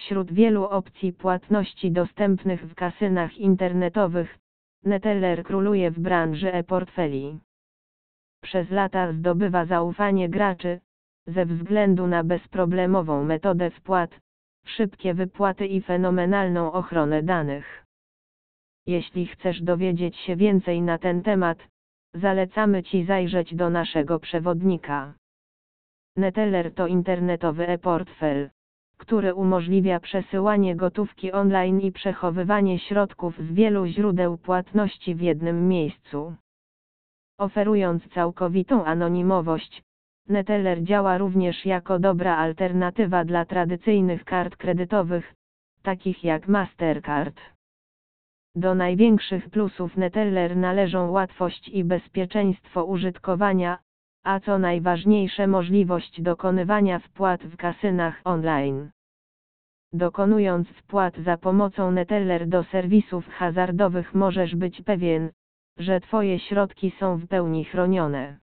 Wśród wielu opcji płatności dostępnych w kasynach internetowych, Neteller króluje w branży e-portfeli. Przez lata zdobywa zaufanie graczy, ze względu na bezproblemową metodę wpłat, szybkie wypłaty i fenomenalną ochronę danych. Jeśli chcesz dowiedzieć się więcej na ten temat, zalecamy Ci zajrzeć do naszego przewodnika. Neteller to internetowy e-portfel, który umożliwia przesyłanie gotówki online i przechowywanie środków z wielu źródeł płatności w jednym miejscu. Oferując całkowitą anonimowość, Neteller działa również jako dobra alternatywa dla tradycyjnych kart kredytowych, takich jak Mastercard. Do największych plusów Neteller należą łatwość i bezpieczeństwo użytkowania, a co najważniejsze możliwość dokonywania wpłat w kasynach online. Dokonując wpłat za pomocą Neteller do serwisów hazardowych możesz być pewien, że Twoje środki są w pełni chronione.